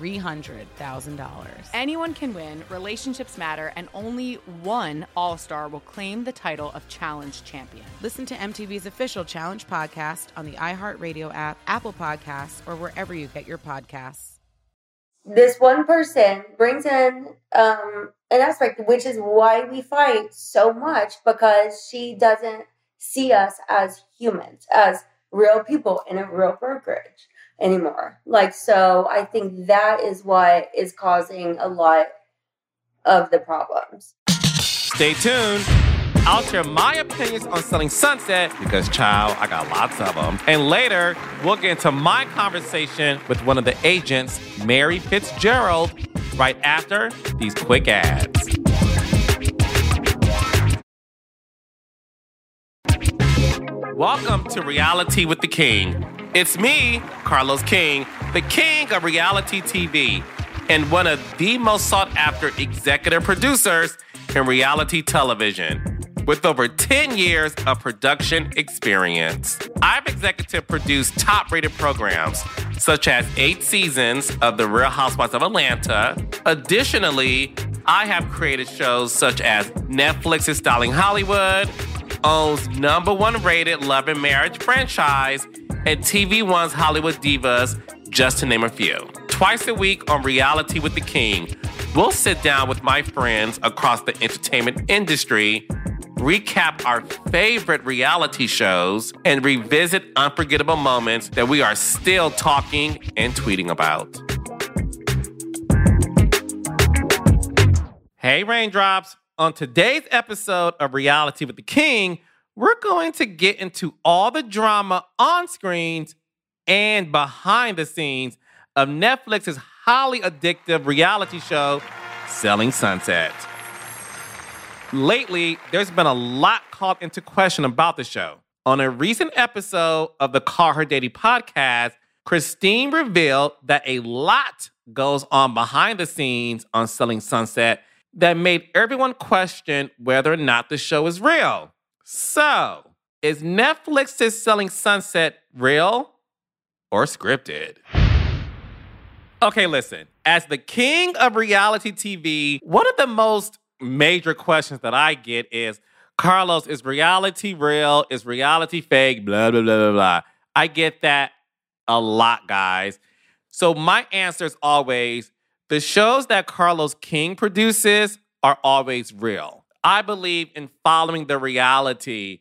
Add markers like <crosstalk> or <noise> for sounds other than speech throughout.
$300,000. Anyone can win, relationships matter, and only one All Star will claim the title of Challenge Champion. Listen to MTV's official Challenge podcast on the iHeartRadio app, Apple Podcasts, or wherever you get your podcasts. This one person brings in um, an aspect, which is why we fight so much because she doesn't see us as humans, as real people in a real brokerage anymore. Like, so I think that is what is causing a lot of the problems. Stay tuned. I'll share my opinions on selling Sunset because, child, I got lots of them. And later, we'll get into my conversation with one of the agents, Mary Fitzgerald, right after these quick ads. Welcome to Reality with the King. It's me, Carlos King, the king of reality TV, and one of the most sought after executive producers in reality television. With over 10 years of production experience, I've executive produced top rated programs such as eight seasons of The Real Housewives of Atlanta. Additionally, I have created shows such as Netflix's Styling Hollywood, OWN's number one rated Love and Marriage franchise, and TV One's Hollywood Divas, just to name a few. Twice a week on Reality with the King, we'll sit down with my friends across the entertainment industry, recap our favorite reality shows, and revisit unforgettable moments that we are still talking and tweeting about. Hey, Raindrops. On today's episode of Reality with the King, we're going to get into all the drama on screens and behind the scenes of Netflix's highly addictive reality show, Selling Sunset. Lately, there's been a lot called into question about the show. On a recent episode of the Call Her Daddy podcast, Christine revealed that a lot goes on behind the scenes on Selling Sunset that made everyone question whether or not the show is real. So, is Netflix's Selling Sunset real or scripted? Okay, listen. As the king of reality TV, one of the most major questions that I get is Carlos, is reality real? Is reality fake? Blah, blah, blah, blah, blah. I get that a lot, guys. So my answer is always the shows that Carlos King produces are always real. I believe in following the reality.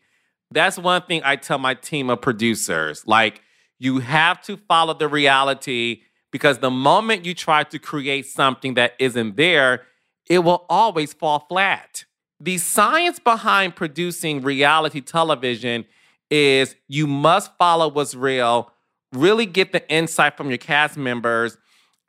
That's one thing I tell my team of producers. Like, you have to follow the reality because the moment you try to create something that isn't there, it will always fall flat. The science behind producing reality television is you must follow what's real, really get the insight from your cast members,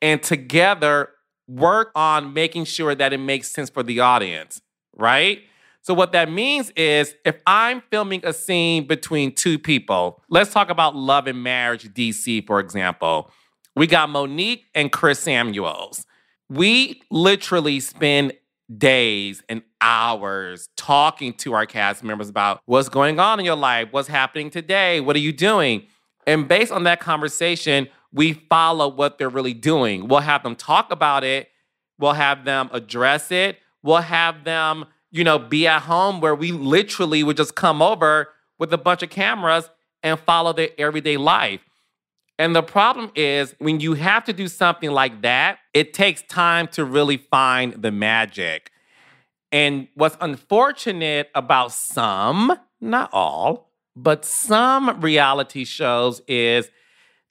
and together work on making sure that it makes sense for the audience, right? So, what that means is if I'm filming a scene between two people, let's talk about Love and Marriage DC, for example. We got Monique and Chris Samuels. We literally spend days and hours talking to our cast members about what's going on in your life, what's happening today, what are you doing? And based on that conversation, we follow what they're really doing. We'll have them talk about it, we'll have them address it, we'll have them, you know, be at home where we literally would just come over with a bunch of cameras and follow their everyday life. And the problem is when you have to do something like that, it takes time to really find the magic. And what's unfortunate about some, not all, but some reality shows is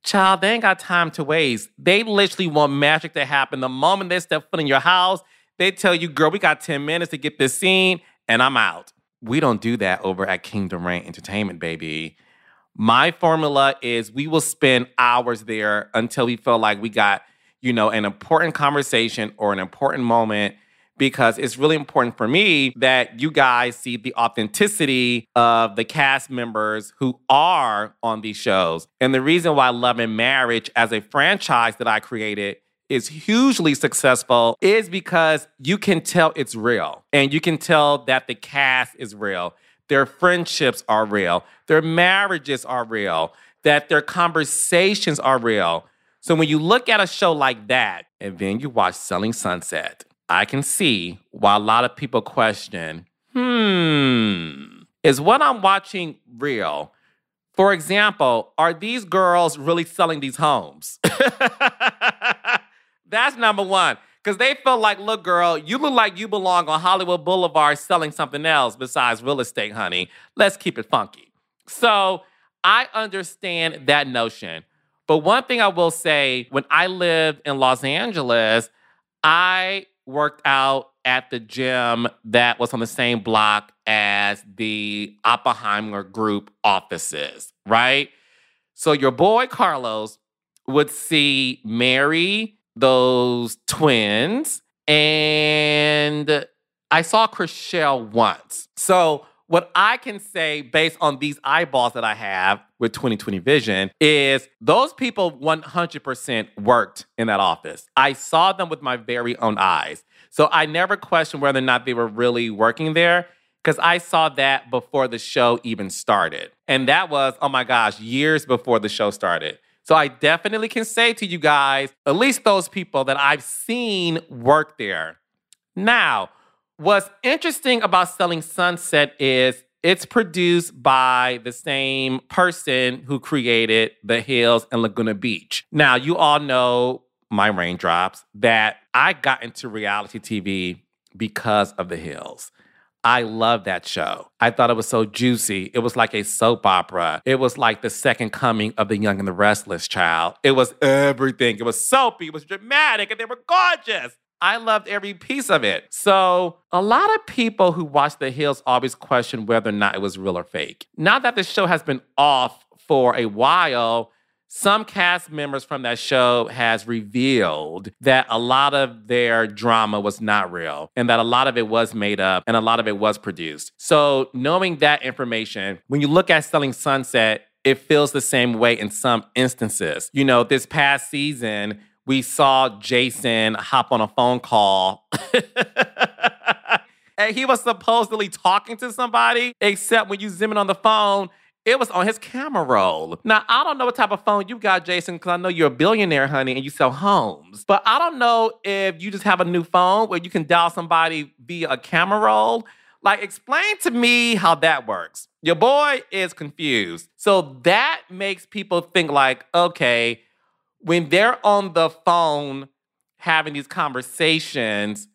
Child, they ain't got time to waste. They literally want magic to happen. The moment they step foot in your house, they tell you, girl, we got 10 minutes to get this scene, and I'm out. We don't do that over at Kingdom Reign Entertainment, baby. My formula is we will spend hours there until we feel like we got, you know, an important conversation or an important moment because it's really important for me that you guys see the authenticity of the cast members who are on these shows. And the reason why Love and Marriage as a franchise that I created is hugely successful is because you can tell it's real and you can tell that the cast is real. Their friendships are real. Their marriages are real. That their conversations are real. So when you look at a show like that and then you watch Selling Sunset, I can see why a lot of people question hmm, is what I'm watching real? For example, are these girls really selling these homes? <laughs> That's number one. Because they felt like, look, girl, you look like you belong on Hollywood Boulevard selling something else besides real estate, honey. Let's keep it funky. So I understand that notion. But one thing I will say when I lived in Los Angeles, I worked out at the gym that was on the same block as the Oppenheimer Group offices, right? So your boy Carlos would see Mary those twins, and I saw Chrishell once. So what I can say based on these eyeballs that I have with 2020 vision is those people 100% worked in that office. I saw them with my very own eyes. So I never questioned whether or not they were really working there because I saw that before the show even started. And that was, oh my gosh, years before the show started. So I definitely can say to you guys, at least those people that I've seen work there. Now, what's interesting about Selling Sunset is it's produced by the same person who created The Hills and Laguna Beach. Now, you all know my raindrops that I got into reality TV because of The Hills. I love that show. I thought it was so juicy. It was like a soap opera. It was like the second coming of the young and the restless child. It was everything. It was soapy, it was dramatic, and they were gorgeous. I loved every piece of it. So, a lot of people who watch The Hills always question whether or not it was real or fake. Now that the show has been off for a while, some cast members from that show has revealed that a lot of their drama was not real and that a lot of it was made up and a lot of it was produced. So, knowing that information, when you look at Selling Sunset, it feels the same way in some instances. You know, this past season, we saw Jason hop on a phone call. <laughs> and he was supposedly talking to somebody, except when you zoom in on the phone, it was on his camera roll. Now, I don't know what type of phone you got, Jason, because I know you're a billionaire, honey, and you sell homes. But I don't know if you just have a new phone where you can dial somebody via a camera roll. Like, explain to me how that works. Your boy is confused. So that makes people think, like, okay, when they're on the phone having these conversations,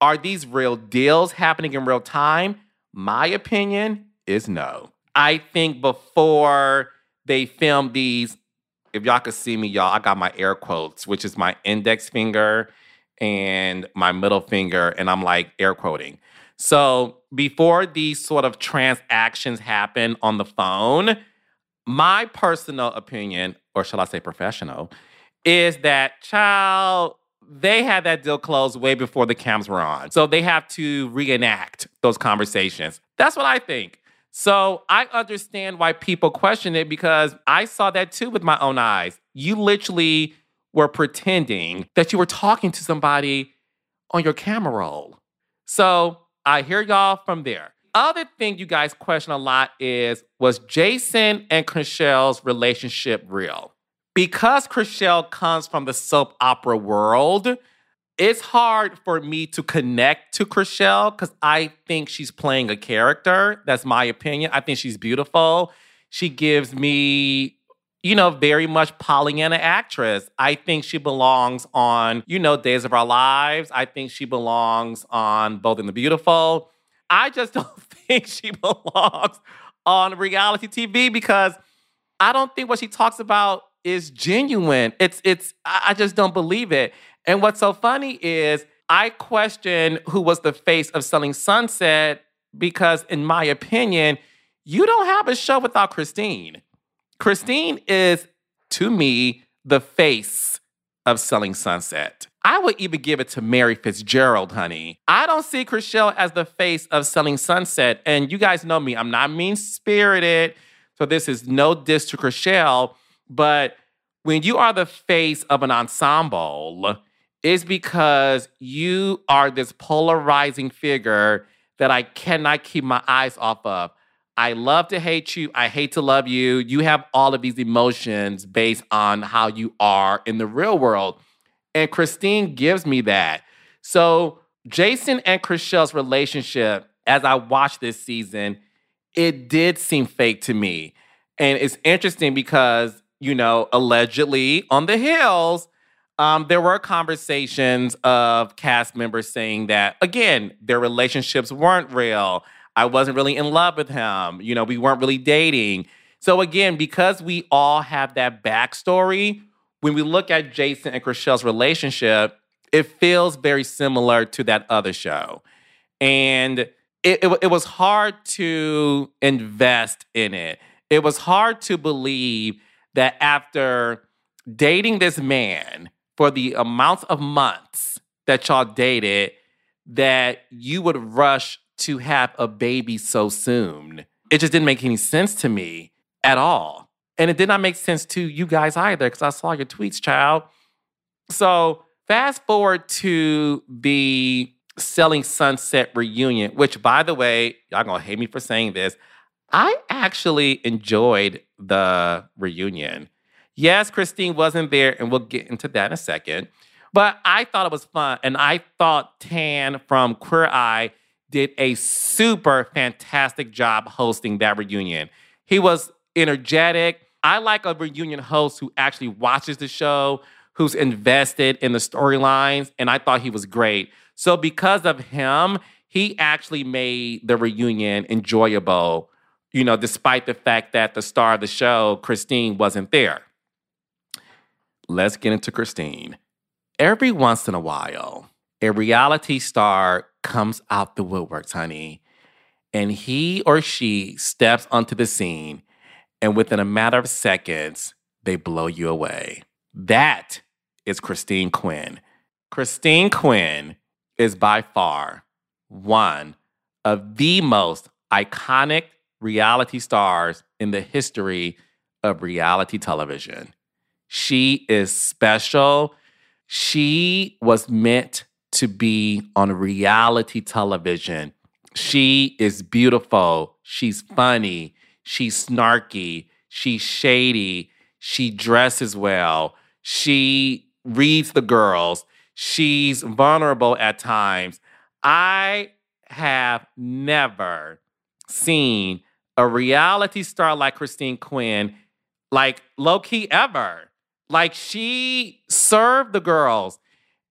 are these real deals happening in real time? My opinion is no. I think before they filmed these, if y'all could see me, y'all, I got my air quotes, which is my index finger and my middle finger, and I'm like air quoting. So before these sort of transactions happen on the phone, my personal opinion, or shall I say professional, is that child, they had that deal closed way before the cams were on. So they have to reenact those conversations. That's what I think. So I understand why people question it because I saw that too with my own eyes. You literally were pretending that you were talking to somebody on your camera roll. So I hear y'all from there. Other thing you guys question a lot is was Jason and Chrishell's relationship real? Because Chrishell comes from the soap opera world, it's hard for me to connect to Chrishell because I think she's playing a character. That's my opinion. I think she's beautiful. She gives me, you know, very much Pollyanna actress. I think she belongs on, you know, Days of Our Lives. I think she belongs on Bold and the Beautiful. I just <laughs> don't think she belongs on reality TV because I don't think what she talks about is genuine. It's it's I just don't believe it. And what's so funny is I question who was the face of Selling Sunset because, in my opinion, you don't have a show without Christine. Christine is, to me, the face of Selling Sunset. I would even give it to Mary Fitzgerald, honey. I don't see Chrishell as the face of Selling Sunset. And you guys know me, I'm not mean spirited. So this is no diss to Chrishell. But when you are the face of an ensemble, it's because you are this polarizing figure that I cannot keep my eyes off of. I love to hate you. I hate to love you. You have all of these emotions based on how you are in the real world. And Christine gives me that. So, Jason and Chrishell's relationship, as I watched this season, it did seem fake to me. And it's interesting because, you know, allegedly on the hills, um, there were conversations of cast members saying that, again, their relationships weren't real. I wasn't really in love with him. You know, we weren't really dating. So, again, because we all have that backstory, when we look at Jason and Chrishell's relationship, it feels very similar to that other show. And it, it, it, was hard to invest in it. It was hard to believe that after dating this man for the amount of months that y'all dated, that you would rush to have a baby so soon. It just didn't make any sense to me at all. And it did not make sense to you guys either because I saw your tweets, child. So fast forward to the Selling Sunset reunion, which, by the way, y'all gonna hate me for saying this. I actually enjoyed the reunion. Yes, Christine wasn't there, and we'll get into that in a second. But I thought it was fun. And I thought Tan from Queer Eye did a super fantastic job hosting that reunion. He was energetic. I like a reunion host who actually watches the show, who's invested in the storylines, and I thought he was great. So, because of him, he actually made the reunion enjoyable, you know, despite the fact that the star of the show, Christine, wasn't there. Let's get into Christine. Every once in a while, a reality star comes out the woodworks, honey, and he or she steps onto the scene and within a matter of seconds, they blow you away. That is Christine Quinn. Christine Quinn is by far one of the most iconic reality stars in the history of reality television. She is special. She was meant to be on reality television. She is beautiful. She's funny. She's snarky. She's shady. She dresses well. She reads the girls. She's vulnerable at times. I have never seen a reality star like Christine Quinn, like low key ever. Like she served the girls,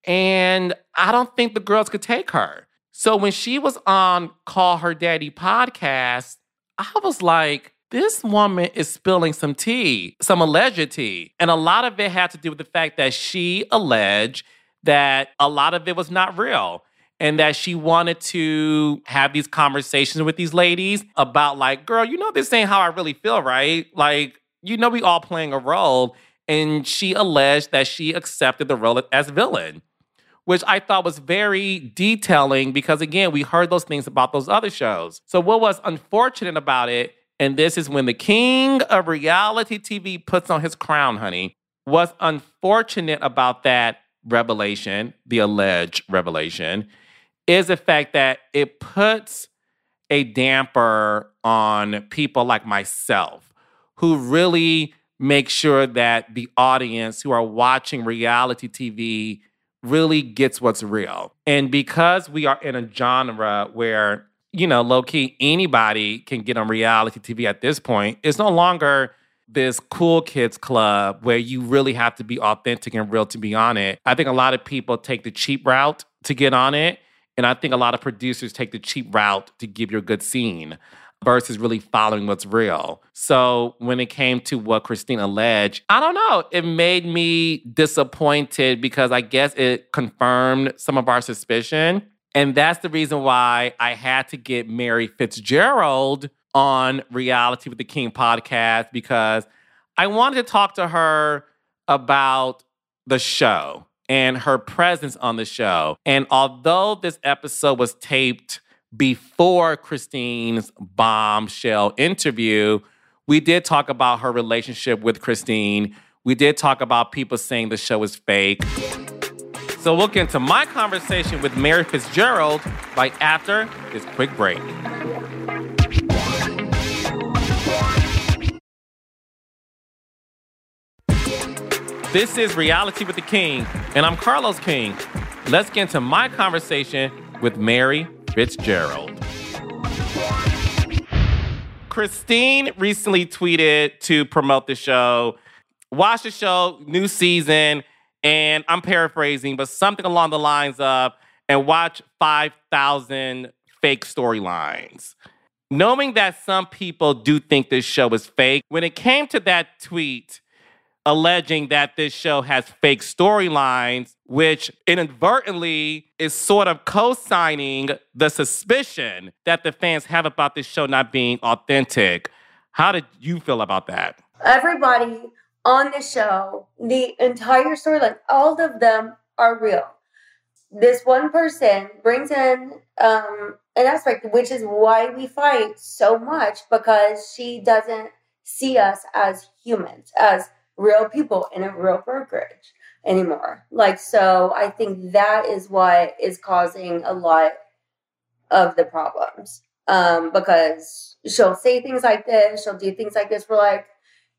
and I don't think the girls could take her. So when she was on Call Her Daddy podcast, I was like, this woman is spilling some tea, some alleged tea. And a lot of it had to do with the fact that she alleged that a lot of it was not real and that she wanted to have these conversations with these ladies about, like, girl, you know, this ain't how I really feel, right? Like, you know, we all playing a role. And she alleged that she accepted the role as villain which I thought was very detailing because, again, we heard those things about those other shows. So, what was unfortunate about it, and this is when the king of reality TV puts on his crown, honey, was unfortunate about that revelation, the alleged revelation, is the fact that it puts a damper on people like myself who really make sure that the audience who are watching reality TV really gets what's real. And because we are in a genre where, you know, low key, anybody can get on reality TV at this point, it's no longer this cool kids club where you really have to be authentic and real to be on it. I think a lot of people take the cheap route to get on it. And I think a lot of producers take the cheap route to give you a good scene. versus really following what's real. So when it came to what Christine alleged, I don't know. It made me disappointed because I guess it confirmed some of our suspicion. And that's the reason why I had to get Mary Fitzgerald on Reality with the King podcast because I wanted to talk to her about the show and her presence on the show. And although this episode was taped before Christine's bombshell interview, we did talk about her relationship with Christine. We did talk about people saying the show is fake. So we'll get into my conversation with Mary Fitzgerald right after this quick break. This is Reality with the King, and I'm Carlos King. Let's get into my conversation with Mary Fitzgerald. Christine recently tweeted to promote the show. Watch the show, new season, and I'm paraphrasing, but something along the lines of, and watch 5,000 fake storylines. Knowing that some people do think this show is fake, when it came to that tweet, alleging that this show has fake storylines, which inadvertently is sort of co signing the suspicion that the fans have about this show not being authentic. How did you feel about that? Everybody on the show, the entire storyline, all of them are real. This one person brings in um, an aspect, which is why we fight so much because she doesn't see us as humans, as real people in a real brokerage anymore. Like, so I think that is what is causing a lot of the problems. Um, because she'll say things like this, she'll do things like this. We're like,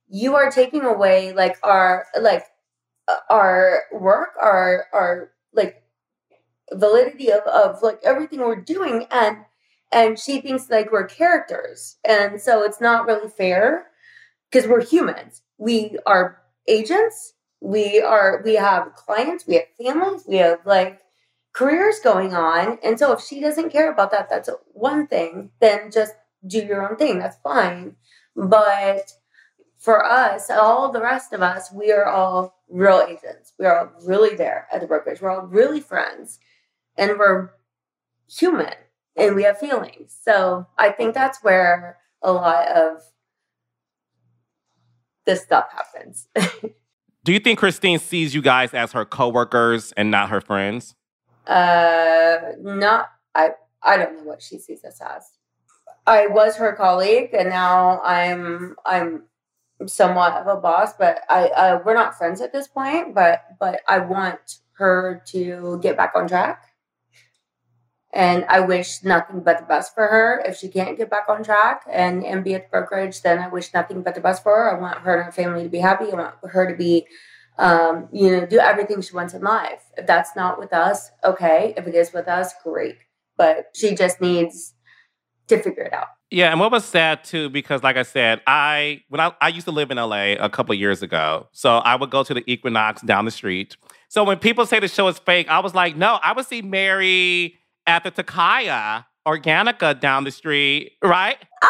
you are taking away like our like our work, our our like validity of, of like everything we're doing and and she thinks like we're characters. And so it's not really fair because we're humans we are agents. We are we have clients we have families we have like careers going on. And so if she doesn't care about that that's one thing then just do your own thing. That's fine. But for us all the rest of us we are all real agents. We are all really there at the brokerage. We're all really friends. And we're human. And we have feelings. So i think that's where a lot of this stuff happens. <laughs> Do you think Christine sees you guys as her coworkers and not her friends? Uh, not I. I don't know what she sees us as. I was her colleague, and now I'm I'm somewhat of a boss. But I uh, we're not friends at this point. But but I want her to get back on track and I wish nothing but the best for her. If she can't get back on track and, and be at the brokerage, then I wish nothing but the best for her. I want her and her family to be happy. I want her to be, um, you know, do everything she wants in life. If that's not with us, okay. If it is with us, great. But she just needs to figure it out. Yeah, and what was sad too, because like I said, I when I, I used to live in LA a couple years ago. So I would go to the Equinox down the street. So when people say the show is fake, I was like, no, I would see Mary at the Takaya Organica down the street, right? Ah,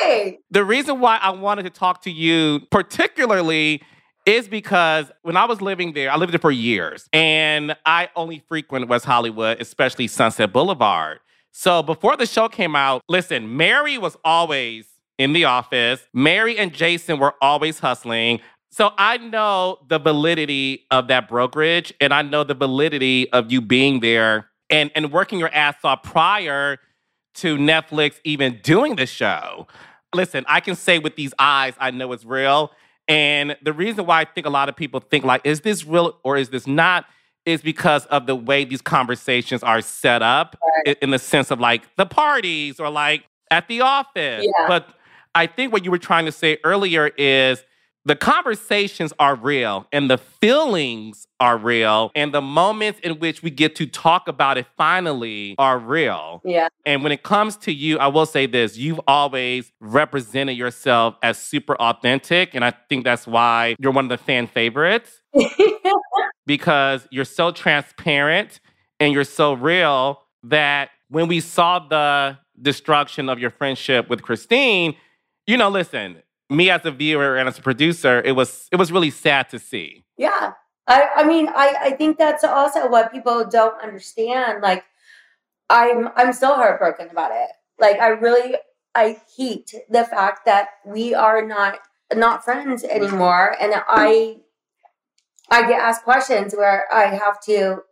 hey. The reason why I wanted to talk to you particularly is because when I was living there, I lived there for years, and I only frequent West Hollywood, especially Sunset Boulevard. So before the show came out, listen, Mary was always in the office. Mary and Jason were always hustling. So I know the validity of that brokerage, and I know the validity of you being there and and working your ass off prior to Netflix even doing the show. Listen, I can say with these eyes, I know it's real. And the reason why I think a lot of people think like, is this real or is this not? Is because of the way these conversations are set up right. in the sense of like the parties or like at the office. Yeah. But I think what you were trying to say earlier is the conversations are real and the feelings are real and the moments in which we get to talk about it finally are real. Yeah. And when it comes to you, I will say this, you've always represented yourself as super authentic and I think that's why you're one of the fan favorites <laughs> because you're so transparent and you're so real that when we saw the destruction of your friendship with Christine, you know, listen, me as a viewer and as a producer, it was it was really sad to see. Yeah. I, I mean, I, I think that's also what people don't understand. Like, I'm I'm still heartbroken about it. Like, I really I hate the fact that we are not not friends anymore, and I I get asked questions where I have to,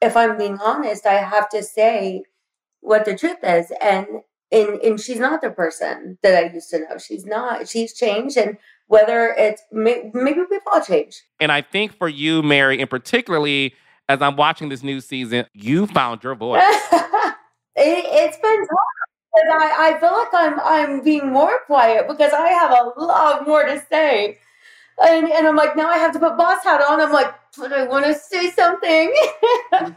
if I'm being honest, I have to say what the truth is, and and and she's not the person that I used to know. She's not. She's changed, and whether it's maybe we've all changed. And I think for you, Mary, and particularly as I'm watching this new season, you found your voice. <laughs> it, has been tough. And I, I feel like I'm I'm being more quiet because I have a lot more to say. And, and I'm like, now I have to put boss hat on. I'm like, but I want to say something. <laughs>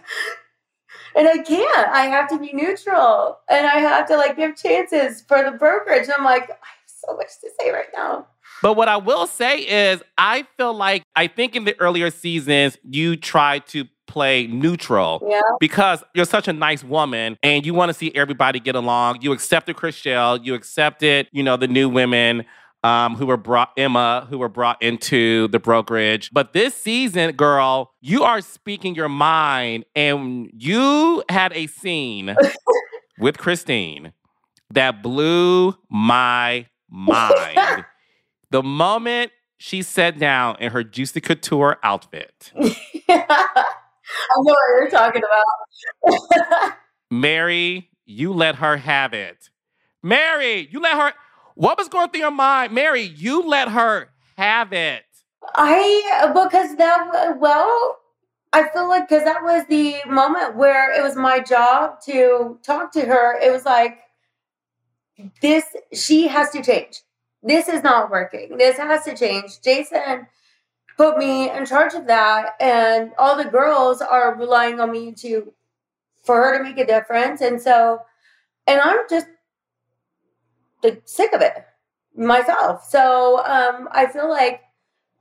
and I can't. I have to be neutral and I have to like give chances for the brokerage. I'm like, I have so much to say right now. But what I will say is, I feel like I think in the earlier seasons, you tried to play neutral yeah. because you're such a nice woman and you want to see everybody get along. You accepted Chrishell, you accepted, you know, the new women um, who were brought Emma, who were brought into the brokerage. But this season, girl, you are speaking your mind, and you had a scene <laughs> with Christine that blew my mind. <laughs> the moment she sat down in her Juicy Couture outfit. <laughs> yeah. I know what you're talking about. Mary, you let her have it. Mary, you let her. What was going through your mind? Mary, you let her have it. I, because that, well, I feel like because that was the moment where it was my job to talk to her. It was like, this, she has to change. This is not working. This has to change. Jason put me in charge of that, and all the girls are relying on me to, for her to make a difference. And so, and I'm just like sick of it myself. So um, I feel like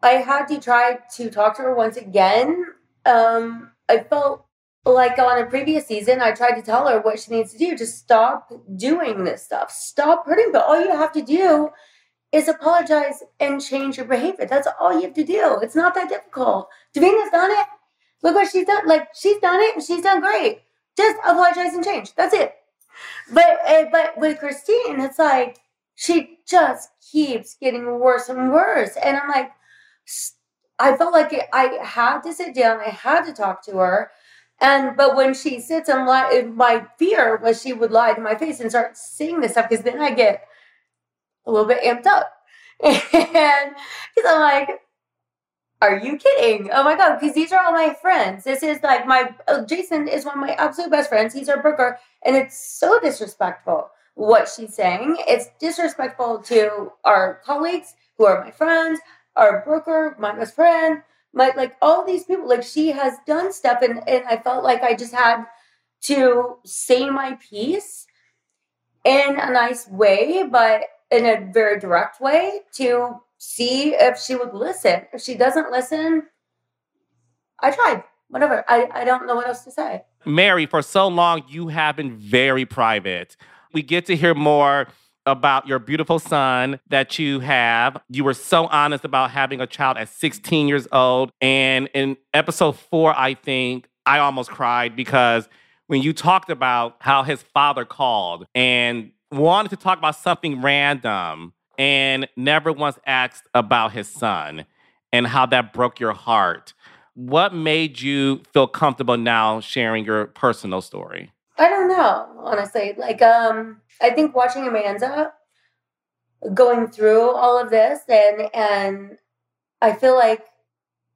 I had to try to talk to her once again. Um, I felt like on a previous season, I tried to tell her what she needs to do. Just stop doing this stuff. Stop hurting. But all you have to do is apologize and change your behavior. That's all you have to do. It's not that difficult. Davina's done it. Look what she's done. Like she's done it and she's done great. Just apologize and change. That's it. But uh, but with Christine, it's like she just keeps getting worse and worse, and I'm like, I felt like I had to sit down. I had to talk to her. And but when she sits and lie, my fear was she would lie to my face and start saying this stuff because then I get a little bit amped up. <laughs> And because I'm like, are you kidding? Oh my God, because these are all my friends. This is like my, uh, Jason is one of my absolute best friends. He's our broker. And it's so disrespectful what she's saying. It's disrespectful to our colleagues who are my friends, our broker, my best friend, my, like all these people. Like she has done stuff. And, and I felt like I just had to say my piece in a nice way, but in a very direct way to see if she would listen. If she doesn't listen, I tried. Whatever. I, I don't know what else to say. Mary, for so long, you have been very private. We get to hear more about your beautiful son that you have. You were so honest about having a child at 16 years old. And in episode four, I think I almost cried because when you talked about how his father called and wanted to talk about something random and never once asked about his son and how that broke your heart. What made you feel comfortable now sharing your personal story? I don't know, honestly. Like, um, I think watching Amanza going through all of this and and I feel like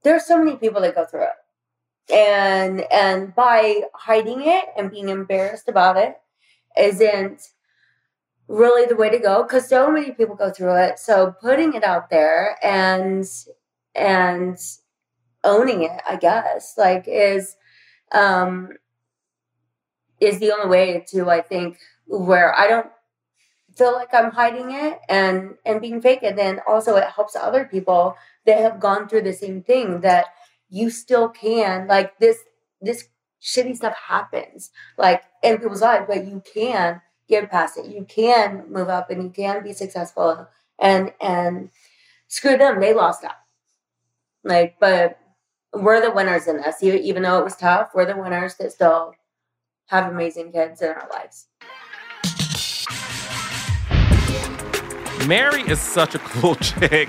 there's so many people that go through it. And and by hiding it and being embarrassed about it isn't really the way to go because so many people go through it. So putting it out there and and owning it, I guess, like is um is the only way to I think where I don't feel like I'm hiding it and and being fake and then also it helps other people that have gone through the same thing that you still can like this this shitty stuff happens like in people's lives but you can get past it. You can move up and you can be successful and and screw them, they lost out. Like, but we're the winners in this. Even though it was tough, we're the winners that still have amazing kids in our lives. Mary is such a cool <laughs> chick.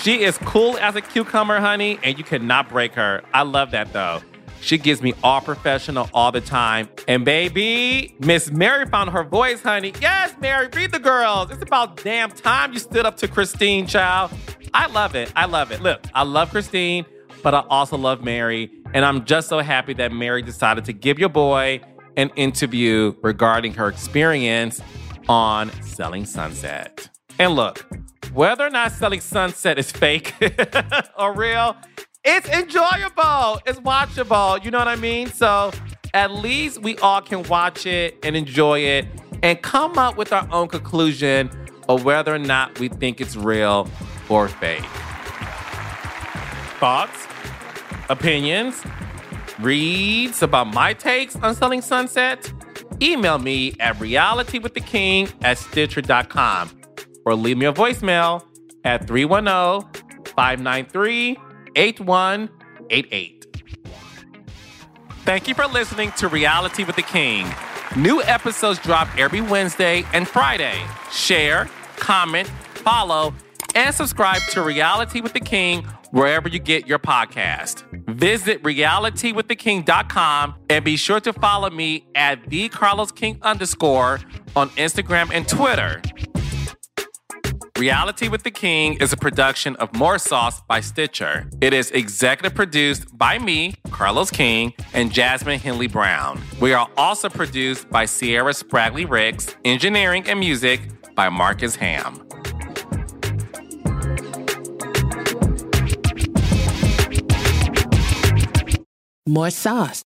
She is cool as a cucumber, honey, and you cannot break her. I love that though. She gives me all professional all the time. And baby, Miss Mary found her voice, honey. Yes, Mary, read the girls. It's about damn time you stood up to Christine, child. I love it. I love it. Look, I love Christine, but I also love Mary. And I'm just so happy that Mary decided to give your boy an interview regarding her experience on Selling Sunset. And look, whether or not Selling Sunset is fake <laughs> or real, it's enjoyable. It's watchable. You know what I mean? So at least we all can watch it and enjoy it and come up with our own conclusion of whether or not we think it's real or fake. Thoughts, opinions, reads about my takes on Selling Sunset? Email me at realitywiththeking at stitcher.com or leave me a voicemail at 310 593 8188. Thank you for listening to Reality with the King. New episodes drop every Wednesday and Friday. Share, comment, follow, and subscribe to Reality with the King wherever you get your podcast. Visit realitywiththeking.com and be sure to follow me at the Carlos King underscore on Instagram and Twitter. Reality with the King is a production of More Sauce by Stitcher. It is executive produced by me, Carlos King, and Jasmine Henley Brown. We are also produced by Sierra Spragley Ricks, engineering and music by Marcus Ham. More sauce.